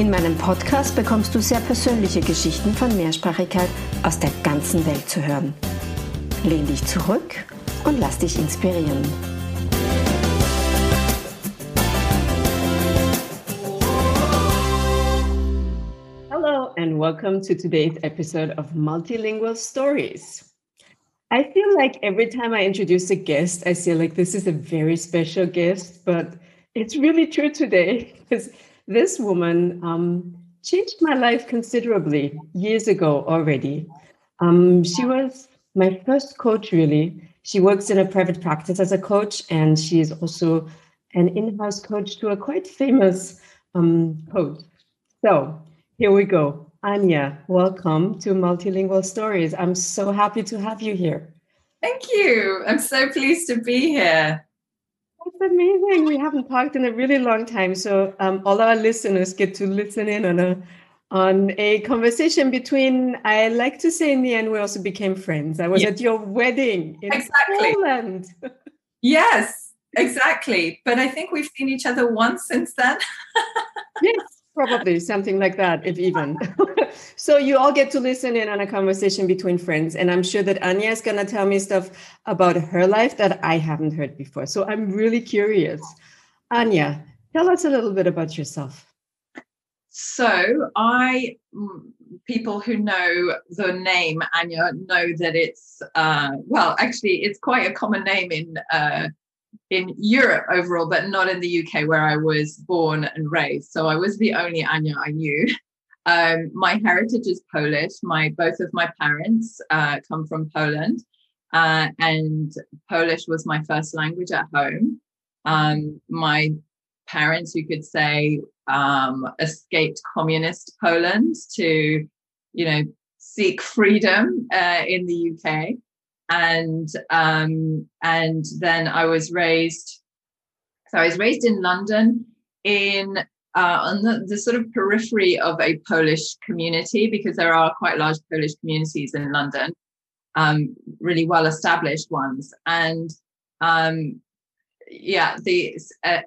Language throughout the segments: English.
In meinem Podcast bekommst du sehr persönliche Geschichten von Mehrsprachigkeit aus der ganzen Welt zu hören. Lehn dich zurück und lass dich inspirieren. Hello and welcome to today's episode of Multilingual Stories. I feel like every time I introduce a guest, I feel like this is a very special guest, but it's really true today because this woman um, changed my life considerably years ago already. Um, she was my first coach, really. She works in a private practice as a coach, and she is also an in house coach to a quite famous um, coach. So here we go. Anya, welcome to Multilingual Stories. I'm so happy to have you here. Thank you. I'm so pleased to be here. Amazing. We haven't talked in a really long time, so um, all our listeners get to listen in on a on a conversation between. I like to say, in the end, we also became friends. I was at your wedding in exactly. Poland. yes, exactly. But I think we've seen each other once since then. yes, Probably something like that, if even. so you all get to listen in on a conversation between friends. And I'm sure that Anya is to tell me stuff about her life that I haven't heard before. So I'm really curious. Anya, tell us a little bit about yourself. So I, people who know the name Anya know that it's, uh, well, actually, it's quite a common name in uh, in Europe overall, but not in the UK where I was born and raised. So I was the only Anya I knew. Um, my heritage is Polish. My both of my parents uh, come from Poland, uh, and Polish was my first language at home. Um, my parents, you could say, um, escaped communist Poland to, you know, seek freedom uh, in the UK and um, and then I was raised. So I was raised in London, in uh, on the, the, sort of periphery of a Polish community because there are quite large Polish communities in London, um, really well established ones, and um, yeah, the uh,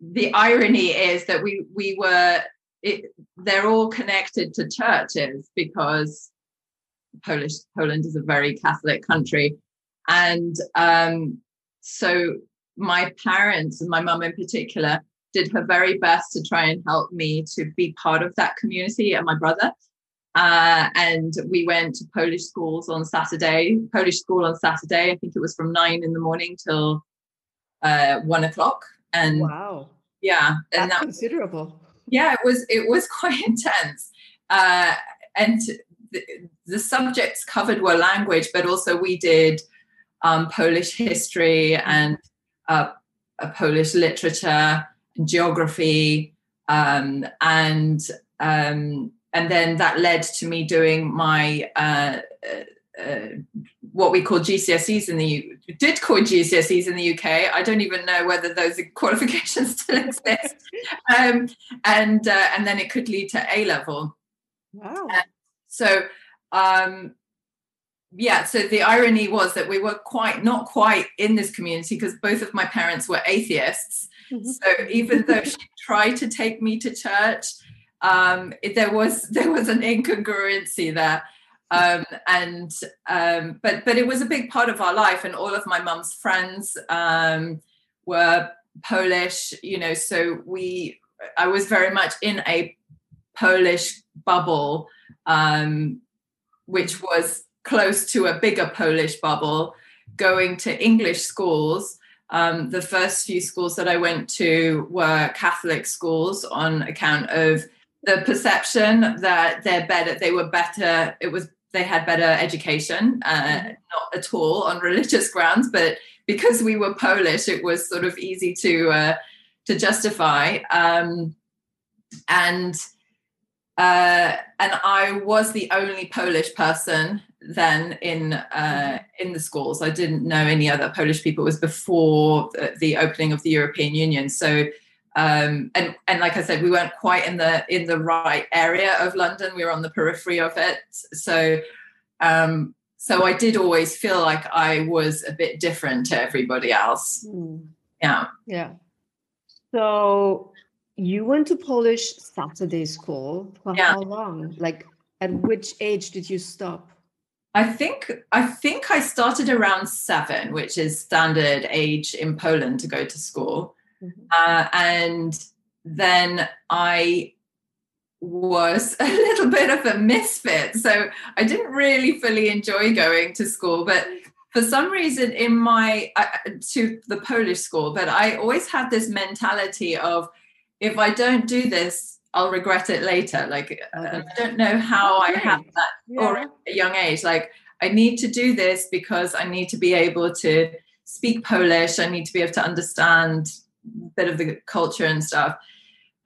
the irony is that we we were it, they're all connected to churches because Polish Poland is a very Catholic country, and um, so my parents and my mum in particular did her very best to try and help me to be part of that community and my brother. Uh, and we went to Polish schools on Saturday, Polish school on Saturday. I think it was from nine in the morning till uh, one o'clock. And wow, yeah, and That's that was, considerable. Yeah, it was. It was quite intense. Uh, and the, the subjects covered were language, but also we did um, Polish history and uh, Polish literature and geography, um, and um, and then that led to me doing my uh, uh, uh what we call GCSEs in the U- did call GCSEs in the UK. I don't even know whether those qualifications still exist, um, and uh, and then it could lead to A level. Wow. So um, yeah, so the irony was that we were quite not quite in this community because both of my parents were atheists. Mm-hmm. So even though she tried to take me to church, um, it, there was there was an incongruency there. Um, and um, but but it was a big part of our life, and all of my mum's friends um, were Polish. You know, so we I was very much in a Polish bubble, um, which was close to a bigger Polish bubble, going to English schools. Um, the first few schools that I went to were Catholic schools on account of the perception that they're better, they were better, it was they had better education, uh, mm-hmm. not at all on religious grounds, but because we were Polish, it was sort of easy to uh, to justify. Um, and uh, and I was the only Polish person then in uh, mm-hmm. in the schools. I didn't know any other Polish people. It was before the, the opening of the European Union, so um, and and like I said, we weren't quite in the in the right area of London. We were on the periphery of it, so um, so I did always feel like I was a bit different to everybody else. Mm. Yeah, yeah. So you went to Polish Saturday school for yeah. how long? Like, at which age did you stop? I think I think I started around seven, which is standard age in Poland to go to school, mm-hmm. uh, and then I was a little bit of a misfit. So I didn't really fully enjoy going to school, but for some reason in my uh, to the Polish school, but I always had this mentality of if I don't do this, I'll regret it later. Like okay. I don't know how okay. I had that yeah. or at a young age. Like I need to do this because I need to be able to speak Polish. I need to be able to understand a bit of the culture and stuff.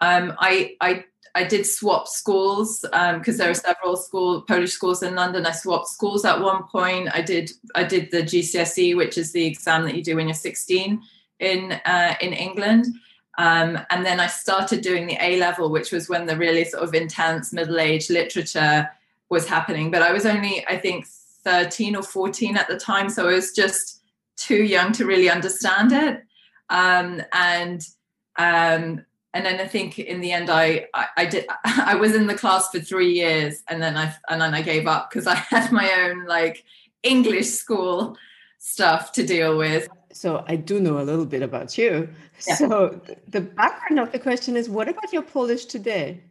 Um, I I I did swap schools because um, there are several school Polish schools in London. I swapped schools at one point. I did I did the GCSE, which is the exam that you do when you're 16 in uh, in England. Um, and then I started doing the A level, which was when the really sort of intense middle age literature was happening. But I was only, I think, 13 or 14 at the time. So I was just too young to really understand it. Um, and um, and then I think in the end I, I, I did I was in the class for three years and then I and then I gave up because I had my own like English school stuff to deal with. So I do know a little bit about you. Yeah. So the background of the question is what about your Polish today?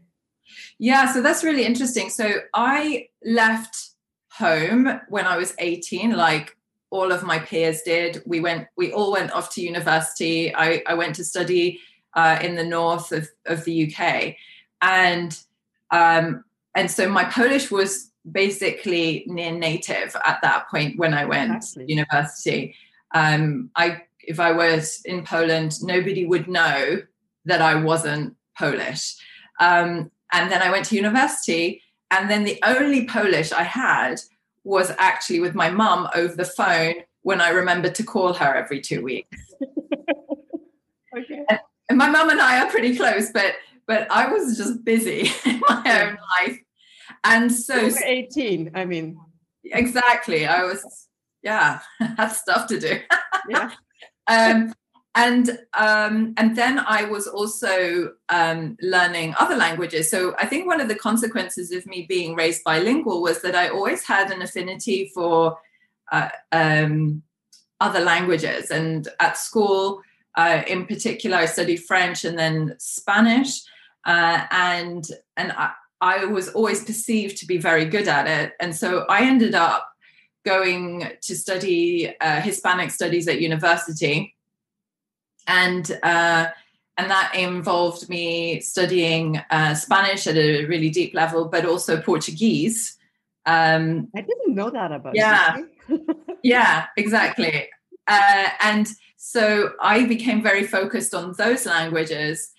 Yeah, so that's really interesting. So I left home when I was 18, like all of my peers did. We went, we all went off to university. I, I went to study uh, in the north of, of the UK. And um, and so my Polish was basically near native at that point when I went to university. Um, I if I was in Poland, nobody would know that I wasn't Polish. Um, and then I went to university, and then the only Polish I had was actually with my mum over the phone when I remembered to call her every two weeks. okay. And, and my mum and I are pretty close, but but I was just busy in my own life. And so you 18, I mean. Exactly. I was, yeah, had stuff to do. yeah. um, and um, and then I was also um, learning other languages. So I think one of the consequences of me being raised bilingual was that I always had an affinity for uh, um, other languages. And at school, uh, in particular, I studied French and then Spanish, uh, and and I, I, was always perceived to be very good at it. And so I ended up going to study uh, Hispanic studies at university, and uh, and that involved me studying uh, Spanish at a really deep level, but also Portuguese. Um, I didn't know that about yeah, yeah, exactly. Uh, and so I became very focused on those languages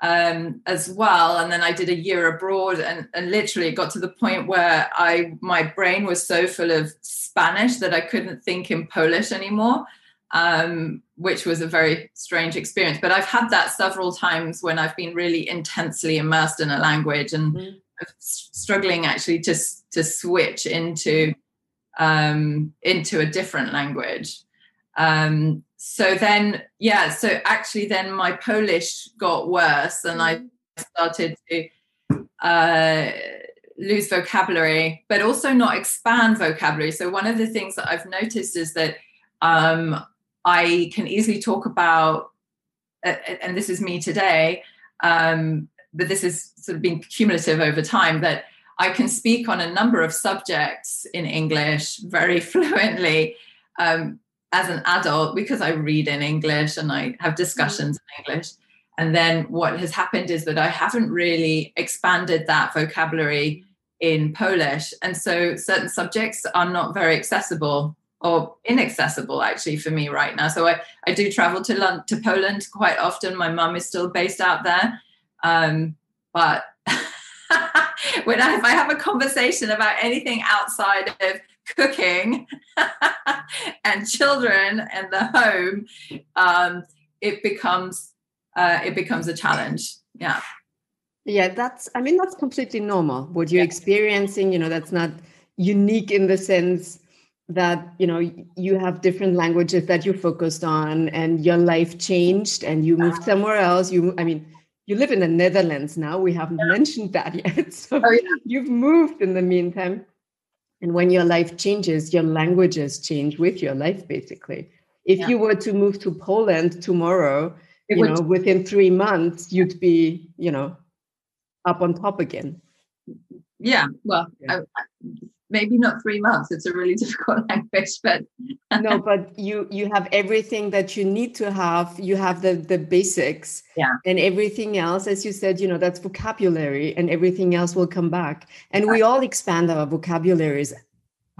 um, as well. And then I did a year abroad, and, and literally it got to the point where I my brain was so full of Spanish that I couldn't think in Polish anymore, um, which was a very strange experience. But I've had that several times when I've been really intensely immersed in a language and mm-hmm. struggling actually to to switch into um, into a different language. Um, so then yeah so actually then my polish got worse and i mm-hmm. started to uh, lose vocabulary but also not expand vocabulary so one of the things that i've noticed is that um, i can easily talk about uh, and this is me today um, but this has sort of been cumulative over time that i can speak on a number of subjects in english very fluently um, as an adult because I read in English and I have discussions mm-hmm. in English. And then what has happened is that I haven't really expanded that vocabulary in Polish. And so certain subjects are not very accessible or inaccessible actually for me right now. So I, I do travel to London, to Poland quite often. My mum is still based out there. Um, but when I, if I have a conversation about anything outside of cooking and children and the home, um, it becomes uh, it becomes a challenge. Yeah. Yeah, that's. I mean, that's completely normal. What you're yeah. experiencing, you know, that's not unique in the sense that you know you have different languages that you focused on and your life changed and you moved somewhere else you i mean you live in the netherlands now we haven't mentioned that yet so oh, yeah. you've moved in the meantime and when your life changes your languages change with your life basically. If yeah. you were to move to poland tomorrow it you know within three months you'd be you know up on top again. Yeah well I, maybe not three months. It's a really difficult language but no but you you have everything that you need to have. You have the the basics. Yeah. And everything else as you said you know that's vocabulary and everything else will come back. And we all expand our vocabularies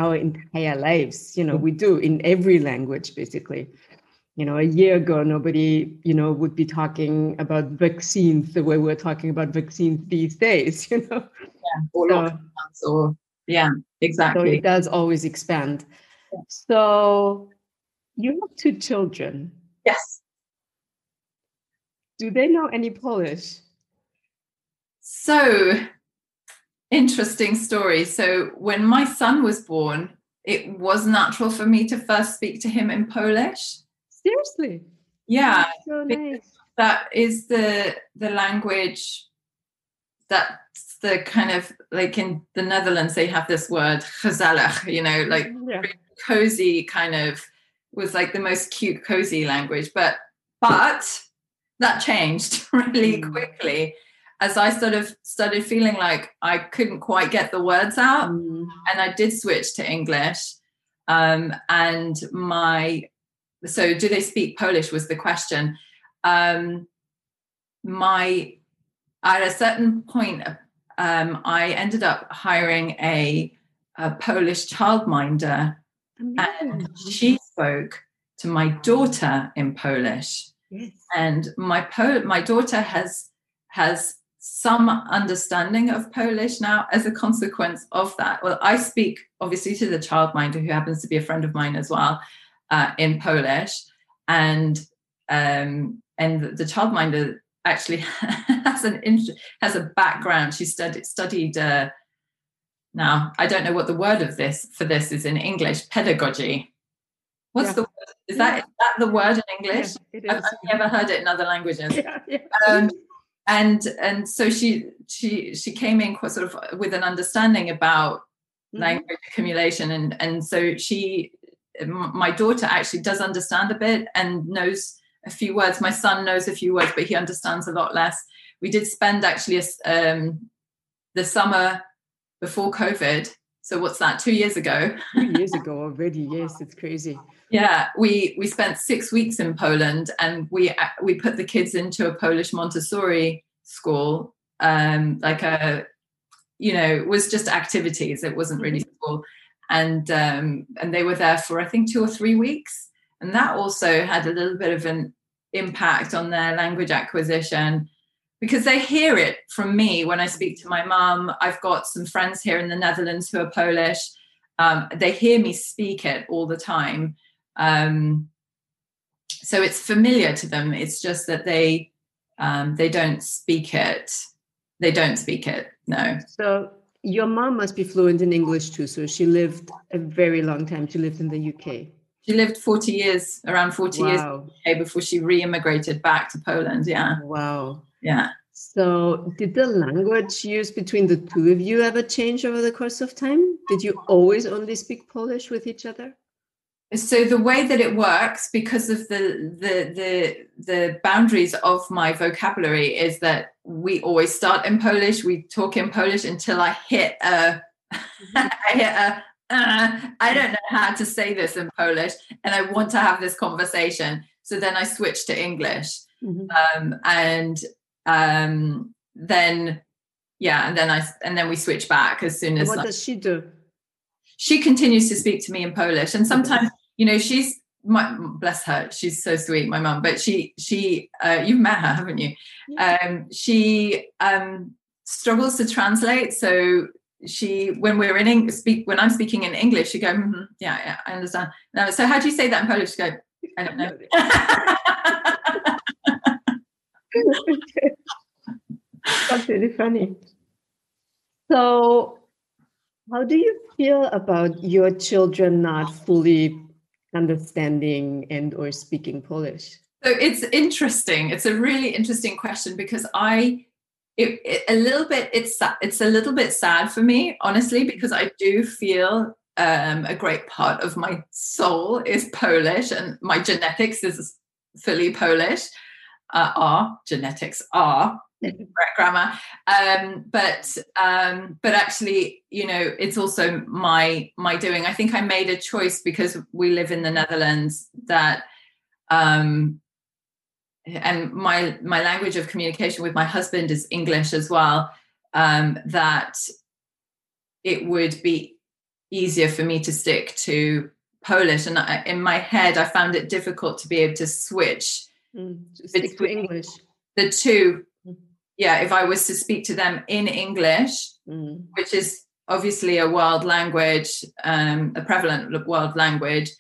our entire lives you know we do in every language basically. You know a year ago nobody you know would be talking about vaccines the way we're talking about vaccines these days you know? Yeah or, so, or yeah exactly. so it does always expand. Yeah. so you have two children. Yes. Do they know any polish? So interesting story. So when my son was born it was natural for me to first speak to him in polish. Seriously? Yeah. So nice. that is the the language that the kind of like in the Netherlands, they have this word gezellig, you know, like yeah. cozy kind of was like the most cute, cozy language. But but that changed really mm. quickly as I sort of started feeling like I couldn't quite get the words out. Mm. And I did switch to English. Um, and my so do they speak Polish was the question. Um, my at a certain point um, I ended up hiring a, a Polish childminder, and she spoke to my daughter in Polish. Yes. And my po- my daughter has has some understanding of Polish now as a consequence of that. Well, I speak obviously to the childminder, who happens to be a friend of mine as well, uh, in Polish, and um, and the childminder actually has an has a background. She studied studied. Uh, now I don't know what the word of this for this is in English. Pedagogy. What's yeah. the word? Is that yeah. is that the word in English? Yeah, I've never heard it in other languages. Um, and and so she she she came in quite sort of with an understanding about mm-hmm. language accumulation and and so she my daughter actually does understand a bit and knows a few words. My son knows a few words, but he understands a lot less. We did spend actually a, um, the summer before COVID. So what's that? Two years ago. Two years ago already. Yes, it's crazy. Yeah, we we spent six weeks in Poland, and we we put the kids into a Polish Montessori school, um, like a, you know, it was just activities. It wasn't really mm-hmm. school, and um, and they were there for I think two or three weeks, and that also had a little bit of an impact on their language acquisition because they hear it from me when I speak to my mum. I've got some friends here in the Netherlands who are Polish. Um, they hear me speak it all the time. Um, so it's familiar to them. It's just that they um, they don't speak it. They don't speak it. No. So your mom must be fluent in English too. So she lived a very long time. She lived in the UK. She lived 40 years, around 40 wow. years before she re-immigrated back to Poland. Yeah. Wow. Yeah. So, did the language used between the two of you ever change over the course of time? Did you always only speak Polish with each other? So the way that it works, because of the the the the boundaries of my vocabulary, is that we always start in Polish. We talk in Polish until I hit a mm-hmm. Hit a uh, I don't know how to say this in Polish, and I want to have this conversation. So then I switched to English, mm-hmm. um, and um, then yeah, and then I and then we switch back as soon as. What does she do? She continues to speak to me in Polish, and sometimes you know she's my bless her she's so sweet my mum but she she uh, you've met her haven't you um she um struggles to translate. So she, when we're in Eng- speak, when I'm speaking in English, she go, mm-hmm, yeah, yeah, I understand. No, so how do you say that in Polish? She go, I don't know. That's really funny. So, how do you feel about your children not fully understanding and or speaking Polish? So it's interesting. It's a really interesting question because I, it, it, a little bit, it's it's a little bit sad for me, honestly, because I do feel um, a great part of my soul is Polish and my genetics is fully Polish. Uh, are genetics are grammar. Um, but um, but actually you know it's also my my doing. I think i made a choice because we live in the netherlands that um, and my my language of communication with my husband is english as well um, that it would be easier for me to stick to polish. And I, in my head i found it difficult to be able to switch mm, stick to english. the two. Yeah, if I was to speak to them in English, mm. which is obviously a world language, um, a prevalent world language,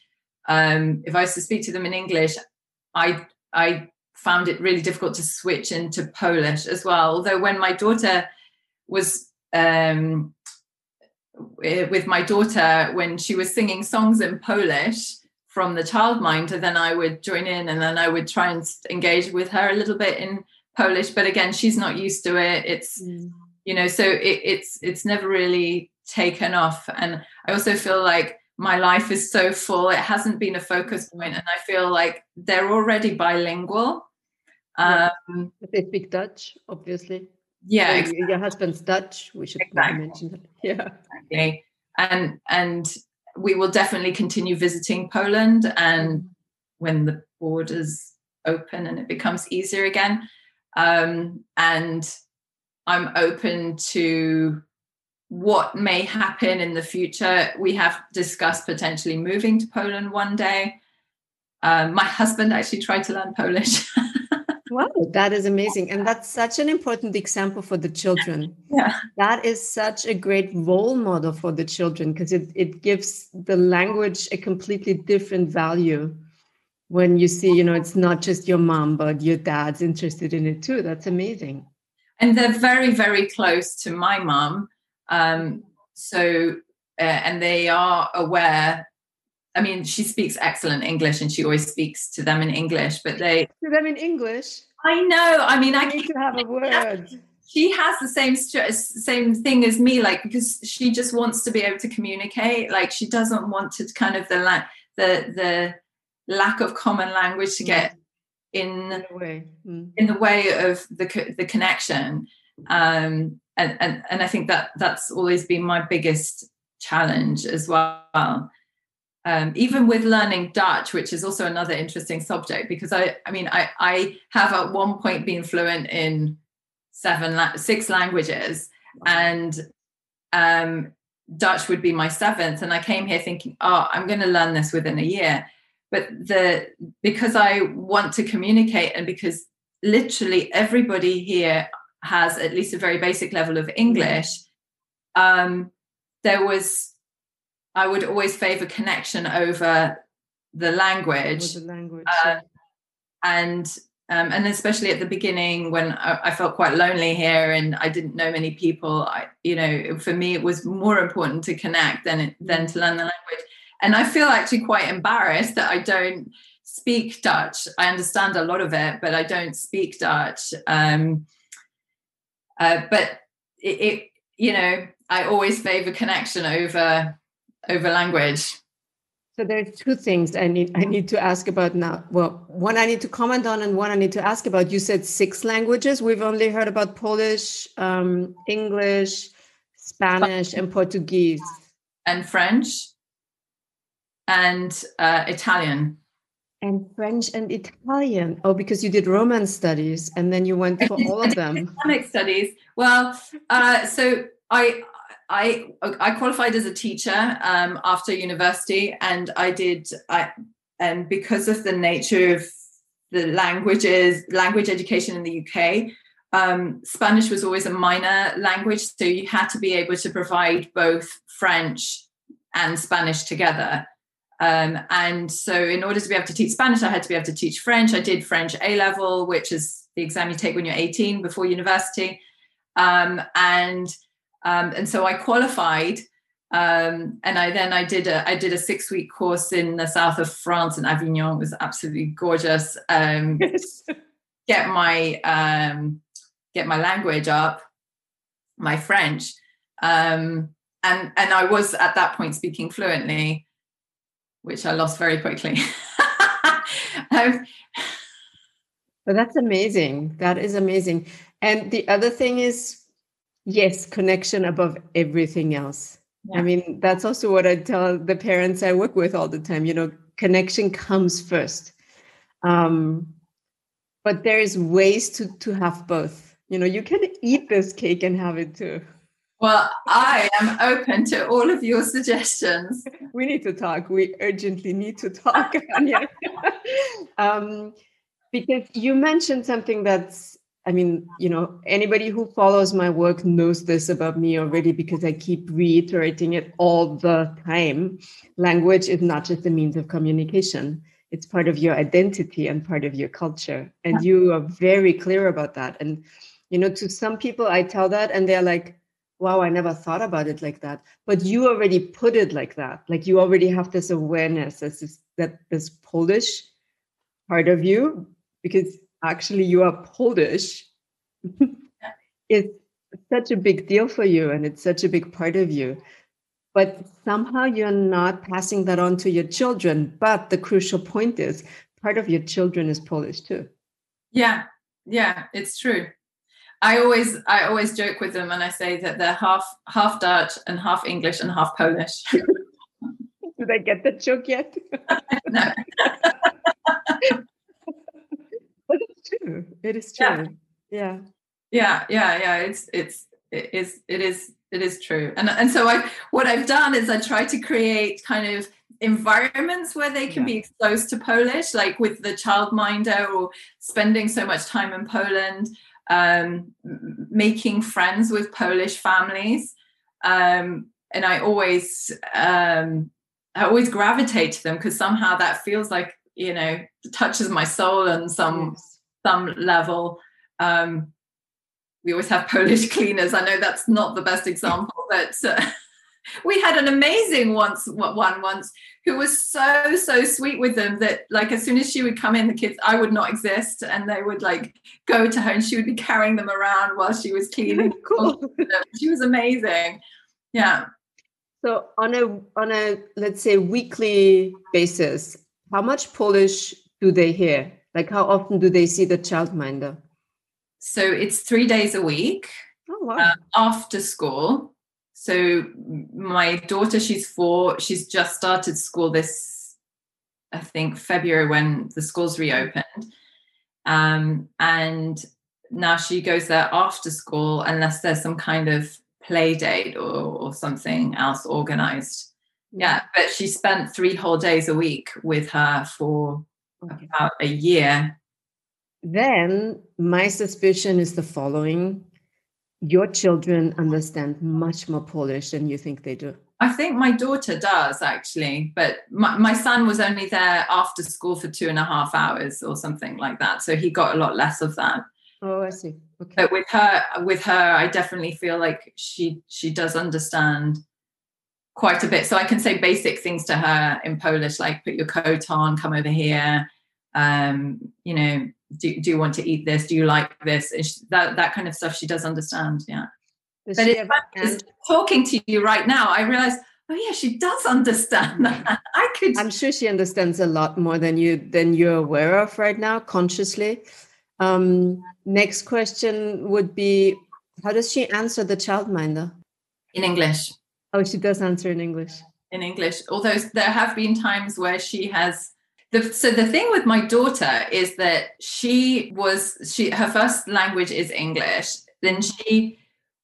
um, if I was to speak to them in English, I I found it really difficult to switch into Polish as well. Although when my daughter was um, with my daughter, when she was singing songs in Polish from the childminder, then I would join in and then I would try and engage with her a little bit in Polish, but again, she's not used to it. It's mm. you know, so it, it's it's never really taken off. And I also feel like my life is so full; it hasn't been a focus point. point, and I feel like they're already bilingual. Um, they speak Dutch, obviously. Yeah, so exactly. your husband's Dutch. We should exactly. mention that. Yeah, exactly. And and we will definitely continue visiting Poland, and when the borders open and it becomes easier again, um, and I'm open to what may happen in the future. We have discussed potentially moving to Poland one day. Um, my husband actually tried to learn Polish. wow, that is amazing. And that's such an important example for the children. Yeah. That is such a great role model for the children because it, it gives the language a completely different value when you see you know it's not just your mom but your dad's interested in it too that's amazing and they're very very close to my mom um, so uh, and they are aware i mean she speaks excellent english and she always speaks to them in english but they to them in english i know i mean i need to have a word she has the same same thing as me like because she just wants to be able to communicate like she doesn't want to kind of the the the lack of common language to get in, in the way, mm. in the way of the the connection. Um, and, and and I think that that's always been my biggest challenge as well. Um, even with learning Dutch, which is also another interesting subject, because I, I mean, I, I have at one point been fluent in seven, six languages, and um, Dutch would be my seventh. And I came here thinking, oh, I'm going to learn this within a year. But the because i want to communicate and because literally everybody here has at least a very basic level of english um, there was i would always favor connection over the language, the language uh, and um, and especially at the beginning when I, I, felt quite lonely here and I didn't know many people, I, you know, for me it was more important to connect than than to learn the language. And I feel actually quite embarrassed that I don't speak Dutch. I understand a lot of it, but I don't speak Dutch. Um, uh, but it, it, you know, I always favor connection over over language. So there are two things I need I need to ask about now. Well, one I need to comment on, and one I need to ask about. You said six languages. We've only heard about Polish, um, English, Spanish, and Portuguese, and French and uh, Italian. And French and Italian. Oh, because you did Romance studies and then you went for all of them. Hispanic studies. Well, uh, so I I I qualified as a teacher um, after university, and I did I and because of the nature of the languages language education in the UK, um, Spanish was always a minor language, so you had to be able to provide both French and Spanish together. Um, and so, in order to be able to teach Spanish, I had to be able to teach French. I did French A level, which is the exam you take when you're 18 before university. Um, and um, and so I qualified, um, and I then I did a I did a six week course in the south of France in Avignon. It was absolutely gorgeous. Um, get my um, get my language up, my French, um, and and I was at that point speaking fluently which I lost very quickly. um, that's amazing. That is amazing. And the other thing is, yes, connection above everything else. Yeah. I mean, that's also what I tell the parents I work with all the time. You know, connection comes first. Um, but there's ways to to have both. You know, you can eat this cake and have it too. Well, I am open to all of your suggestions. We need to talk. We urgently need to talk, Anya. um, because you mentioned something that's, I mean, you know, anybody who follows my work knows this about me already because I keep reiterating it all the time. Language is not just a means of communication, it's part of your identity and part of your culture. And you are very clear about that. And, you know, to some people, I tell that and they're like, wow i never thought about it like that but you already put it like that like you already have this awareness as this, that this polish part of you because actually you are polish it's such a big deal for you and it's such a big part of you but somehow you're not passing that on to your children but the crucial point is part of your children is polish too yeah yeah it's true I always I always joke with them and I say that they're half half Dutch and half English and half Polish. Do they get the joke yet? no. True. It is true. Yeah. yeah. Yeah, yeah, yeah. It's it's it is it is it is true. And and so I what I've done is I try to create kind of environments where they can yeah. be exposed to Polish, like with the childminder or spending so much time in Poland um, making friends with Polish families. Um, and I always, um, I always gravitate to them because somehow that feels like you know touches my soul on some yes. Some level. Um, we always have Polish cleaners. I know that's not the best example, but uh, we had an amazing once one once who was so so sweet with them that like as soon as she would come in the kids i would not exist and they would like go to her and she would be carrying them around while she was cleaning cool. she was amazing yeah so on a on a let's say weekly basis how much polish do they hear like how often do they see the childminder so it's three days a week oh, wow. uh, after school so my daughter, she's four. She's just started school this, I think, February when the schools reopened. Um, and now she goes there after school unless there's some kind of play date or, or something else organized. Yeah, but she spent three whole days a week with her for about a year. Then my suspicion is the following your children understand much more Polish than you think they do. I think my daughter does actually, but my, my son was only there after school for two and a half hours or something like that. So he got a lot less of that. Oh, I see. Okay. But with her, with her, I definitely feel like she she does understand quite a bit. So I can say basic things to her in Polish, like put your coat on, come over here, um, you know, do, do you want to eat this? Do you like this? She, that that kind of stuff she does understand. Yeah. Does but if I'm talking to you right now, I realize, oh yeah, she does understand that. I could. I'm sure she understands a lot more than you than you're aware of right now, consciously. Um, next question would be, how does she answer the childminder? In English. Oh, she does answer in English. In English, although there have been times where she has the, so the thing with my daughter is that she was she her first language is English. Then she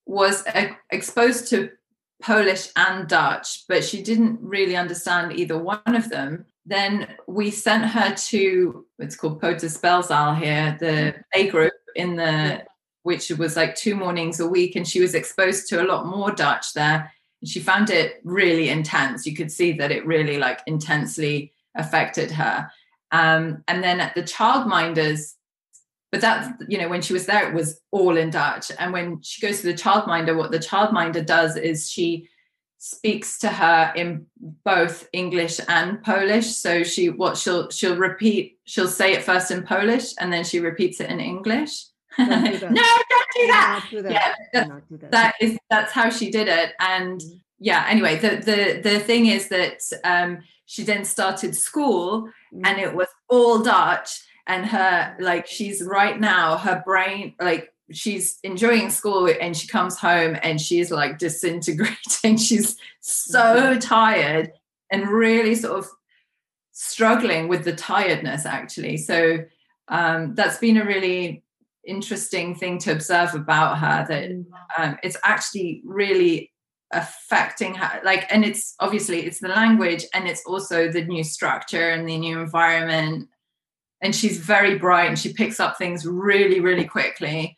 was exposed to Polish and Dutch, but she didn't really understand either one of them. Then we sent her to it's called Peuterspeelzaal here, the A group in the which was like two mornings a week, and she was exposed to a lot more Dutch there. She found it really intense. You could see that it really like intensely affected her. Um, and then at the childminders, but that you know when she was there, it was all in Dutch. And when she goes to the childminder, what the childminder does is she speaks to her in both English and Polish. So she what she'll she'll repeat she'll say it first in Polish and then she repeats it in English. Do no, don't do that. Do that. Yeah, that, do that. that is that's how she did it. And mm-hmm. yeah, anyway, the the the thing is that um, she then started school mm-hmm. and it was all Dutch. And her like she's right now her brain like she's enjoying school and she comes home and she's like disintegrating. she's so mm-hmm. tired and really sort of struggling with the tiredness actually. So um, that's been a really interesting thing to observe about her that mm-hmm. um, it's actually really affecting her like and it's obviously it's the language and it's also the new structure and the new environment and she's very bright and she picks up things really really quickly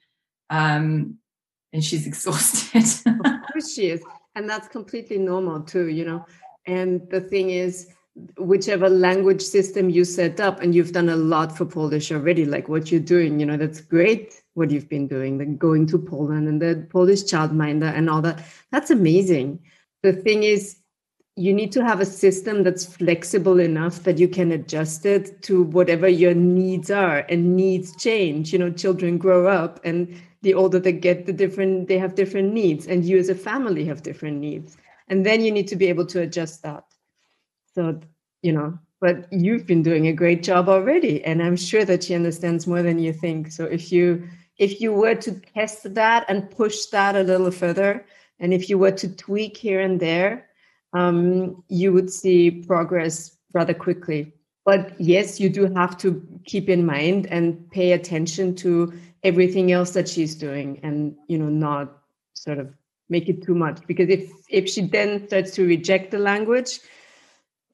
um, and she's exhausted. of course she is, and that's completely normal too, you know. And the thing is, whichever language system you set up, and you've done a lot for Polish already, like what you're doing, you know, that's great. What you've been doing, like going to Poland and the Polish childminder and all that, that's amazing. The thing is, you need to have a system that's flexible enough that you can adjust it to whatever your needs are and needs change you know children grow up and the older they get the different they have different needs and you as a family have different needs and then you need to be able to adjust that so you know but you've been doing a great job already and i'm sure that she understands more than you think so if you if you were to test that and push that a little further and if you were to tweak here and there um, you would see progress rather quickly. But yes, you do have to keep in mind and pay attention to everything else that she's doing and, you know, not sort of make it too much. Because if, if she then starts to reject the language,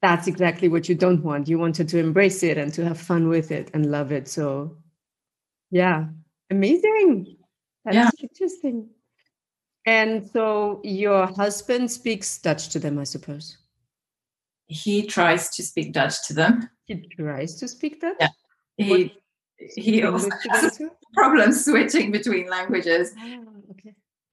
that's exactly what you don't want. You wanted to embrace it and to have fun with it and love it. So, yeah, amazing. That's yeah. interesting. And so your husband speaks Dutch to them, I suppose. He tries to speak Dutch to them. He tries to speak Dutch. Yeah. He what, he also has problems switching between languages. Oh, okay.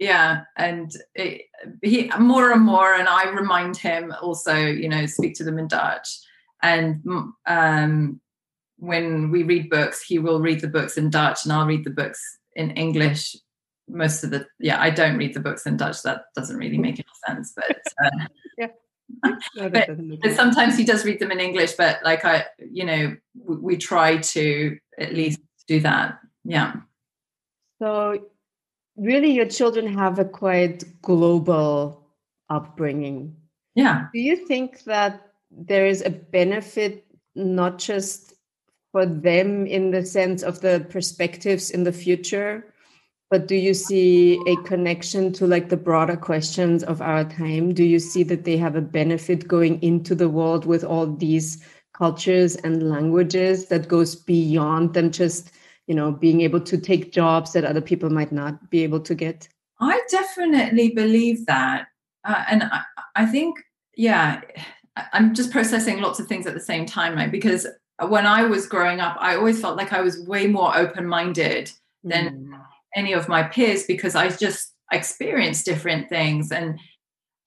Yeah, and it, he more and more, and I remind him also, you know, speak to them in Dutch. And um, when we read books, he will read the books in Dutch, and I'll read the books in English most of the yeah i don't read the books in dutch. That doesn't really make any sense but uh, yeah. But, but, sometimes he does read them in english but like i you know we, we try to at least do that. Yeah. So really your children have a quite global upbringing. Yeah. Do you think that there is a benefit not just for them in the sense of the perspectives in the future but do you see a connection to like the broader questions of our time? Do you see that they have a benefit going into the world with all these cultures and languages that goes beyond them just you know being able to take jobs that other people might not be able to get? I definitely believe that. Uh, and I, I think yeah i'm just processing lots of things at the same time right? Because when i was growing up i always felt like i was way more open-minded than mm. any of my peers because I just experienced different things. And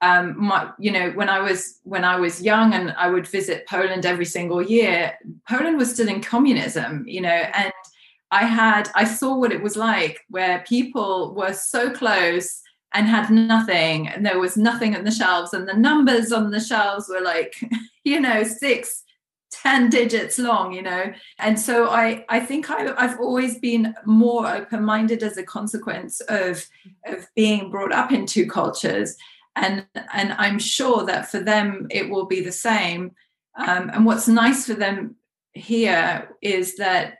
um, my, you know when I was when I was young and I would visit Poland every single year Poland was still in communism you know and I had I saw what it was like where people were so close and had nothing and there was nothing on the shelves and the numbers on the shelves were like you know six, ten digits long you know? And so i i think I, i've always been more open-minded as a consequence of of being brought up in two cultures. And and i'm sure that for them it will be the same. Um, and what's nice for them here is that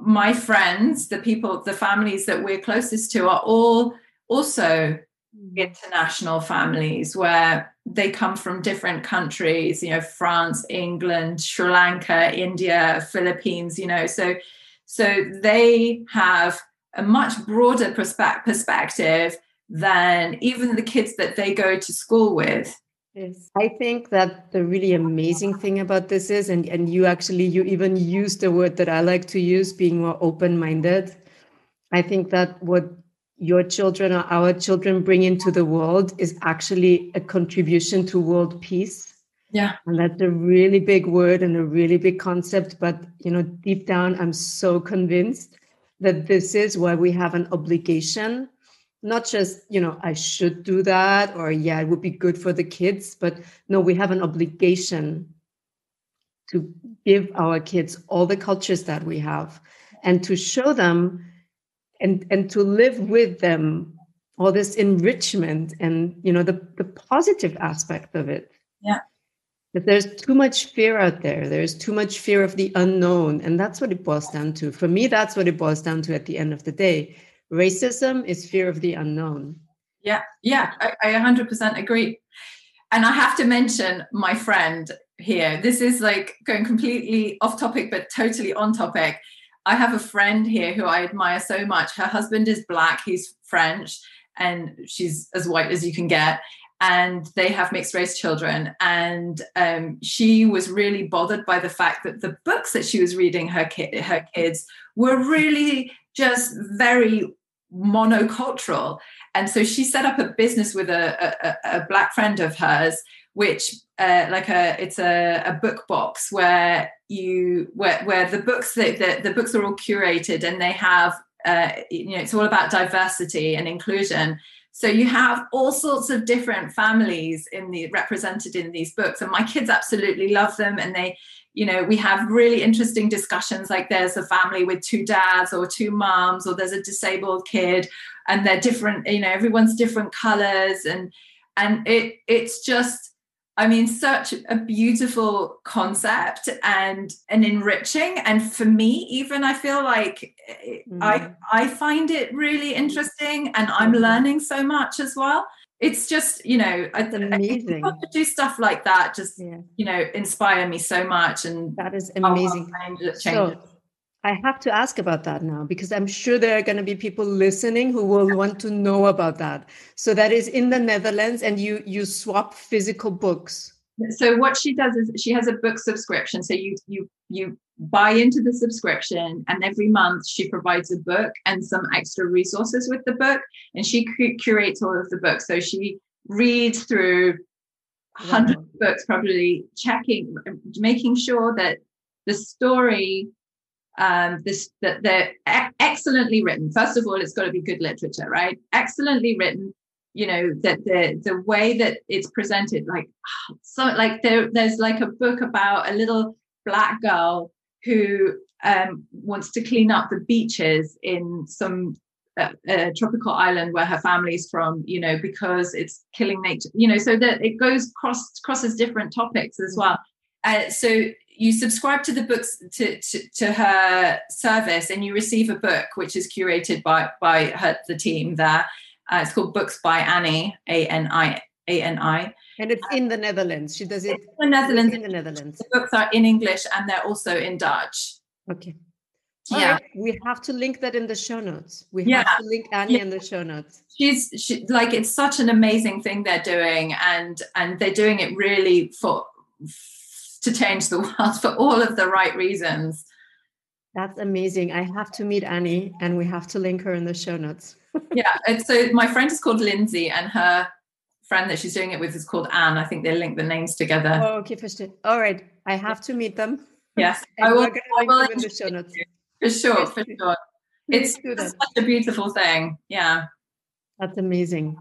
my friends the people the families that we're closest to are all also mm. international families where they come from different countries you know france england sri lanka india philippines you know so so they have a much broader perspe- perspective than even the kids that they go to school with. Yes. I think that the really amazing thing about this is, and, and you actually, you even use the word that I like to use, being more open minded. I think that what your children or our children bring into the world is actually a contribution to world peace. Yeah. And that's a really big word and a really big concept. But, you know, deep down, I'm so convinced that this is why we have an obligation not just you know i should do that or yeah it would be good for the kids but no we have an obligation to give our kids all the cultures that we have and to show them and and to live with them all this enrichment and you know the the positive aspect of it. Yeah. That there's too much fear out there. There's too much fear of the unknown. And that's what it boils down to. For me that's what it boils down to at the end of the day racism is fear of the unknown. Yeah, yeah, I, I 100% agree. And I have to mention my friend here. This is like going completely off topic, but totally on topic. I have a friend here who I admire so much. Her husband is black, he's French, and she's as white as you can get. And they have mixed race children. And um, she was really bothered by the fact that the books that she was reading her, ki- her kids were really just very monocultural. And so she set up a business with a, a, a black friend of hers, which uh, like a it's a, a book box where you where where the books that the, the books are all curated and they have uh, you know it's all about diversity and inclusion. So you have all sorts of different families in the represented in these books, and my kids absolutely love them, and they you know we have really interesting discussions like there's a family with two dads or two moms or there's a disabled kid and they're different you know everyone's different colors and and it it's just i mean such a beautiful concept and and enriching and for me even i feel like mm. i i find it really interesting and i'm mm-hmm. learning so much as well it's just you know That's amazing. I, to do stuff like that just yeah. you know inspire me so much and that is amazing. change, so i have to ask about that now because i'm sure there are going to be people listening who will want to know about that. So that is in the netherlands and you you swap physical books so what she does is she has a book subscription. So you you you buy into the subscription and every month she provides a book and some extra resources with the book and she curates all of the books. So she reads through hundreds of books probably checking making sure that the story um this that they're excellently written. First of all it's got to be good literature right? Excellently written you know that the the way that it's presented like so like there there's like a book about a little black girl who um, wants to clean up the beaches in some uh, uh, tropical island where her family's from, you know, because it's killing nature, you know, so that it goes cross crosses different topics as well. Uh, so you subscribe to the books to, to, to her service and you receive a book which is curated by by her the team there. Uh, it's called Books by Annie, A N I A N I. And it's in the Netherlands. She does it in the Netherlands. In the Netherlands. The books are in English and they're also in Dutch. Okay. yeah. Right. We have to link that in the show notes. We yeah. have to link Annie yeah. in the show notes. She's she, like it's such an amazing thing they're doing and and they're doing it really for to change the world for all of the right reasons. That's amazing. I have to meet Annie and we have to link her in the show notes. Yeah. And so my friend is called Lindsay and her friend that she's doing it with is called Anne. I think they link the names together. Oh, okay, first. All right, I have to meet them. Yes, I will. I will in the show notes. For sure, for sure. It's, such a beautiful thing. Yeah, that's amazing.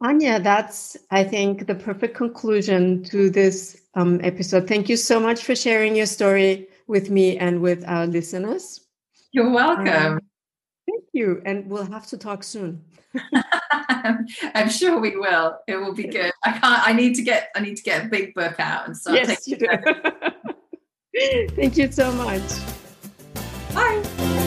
Anya, that's I think the perfect conclusion to this um, episode. Thank you so much for sharing your story with me and with our listeners. You're welcome. Um, you, and we'll have to talk soon. I'm sure we will. It will be good. I can't. I need to get. I need to get a big book out and start. Yes, you do. Thank you so much. Bye.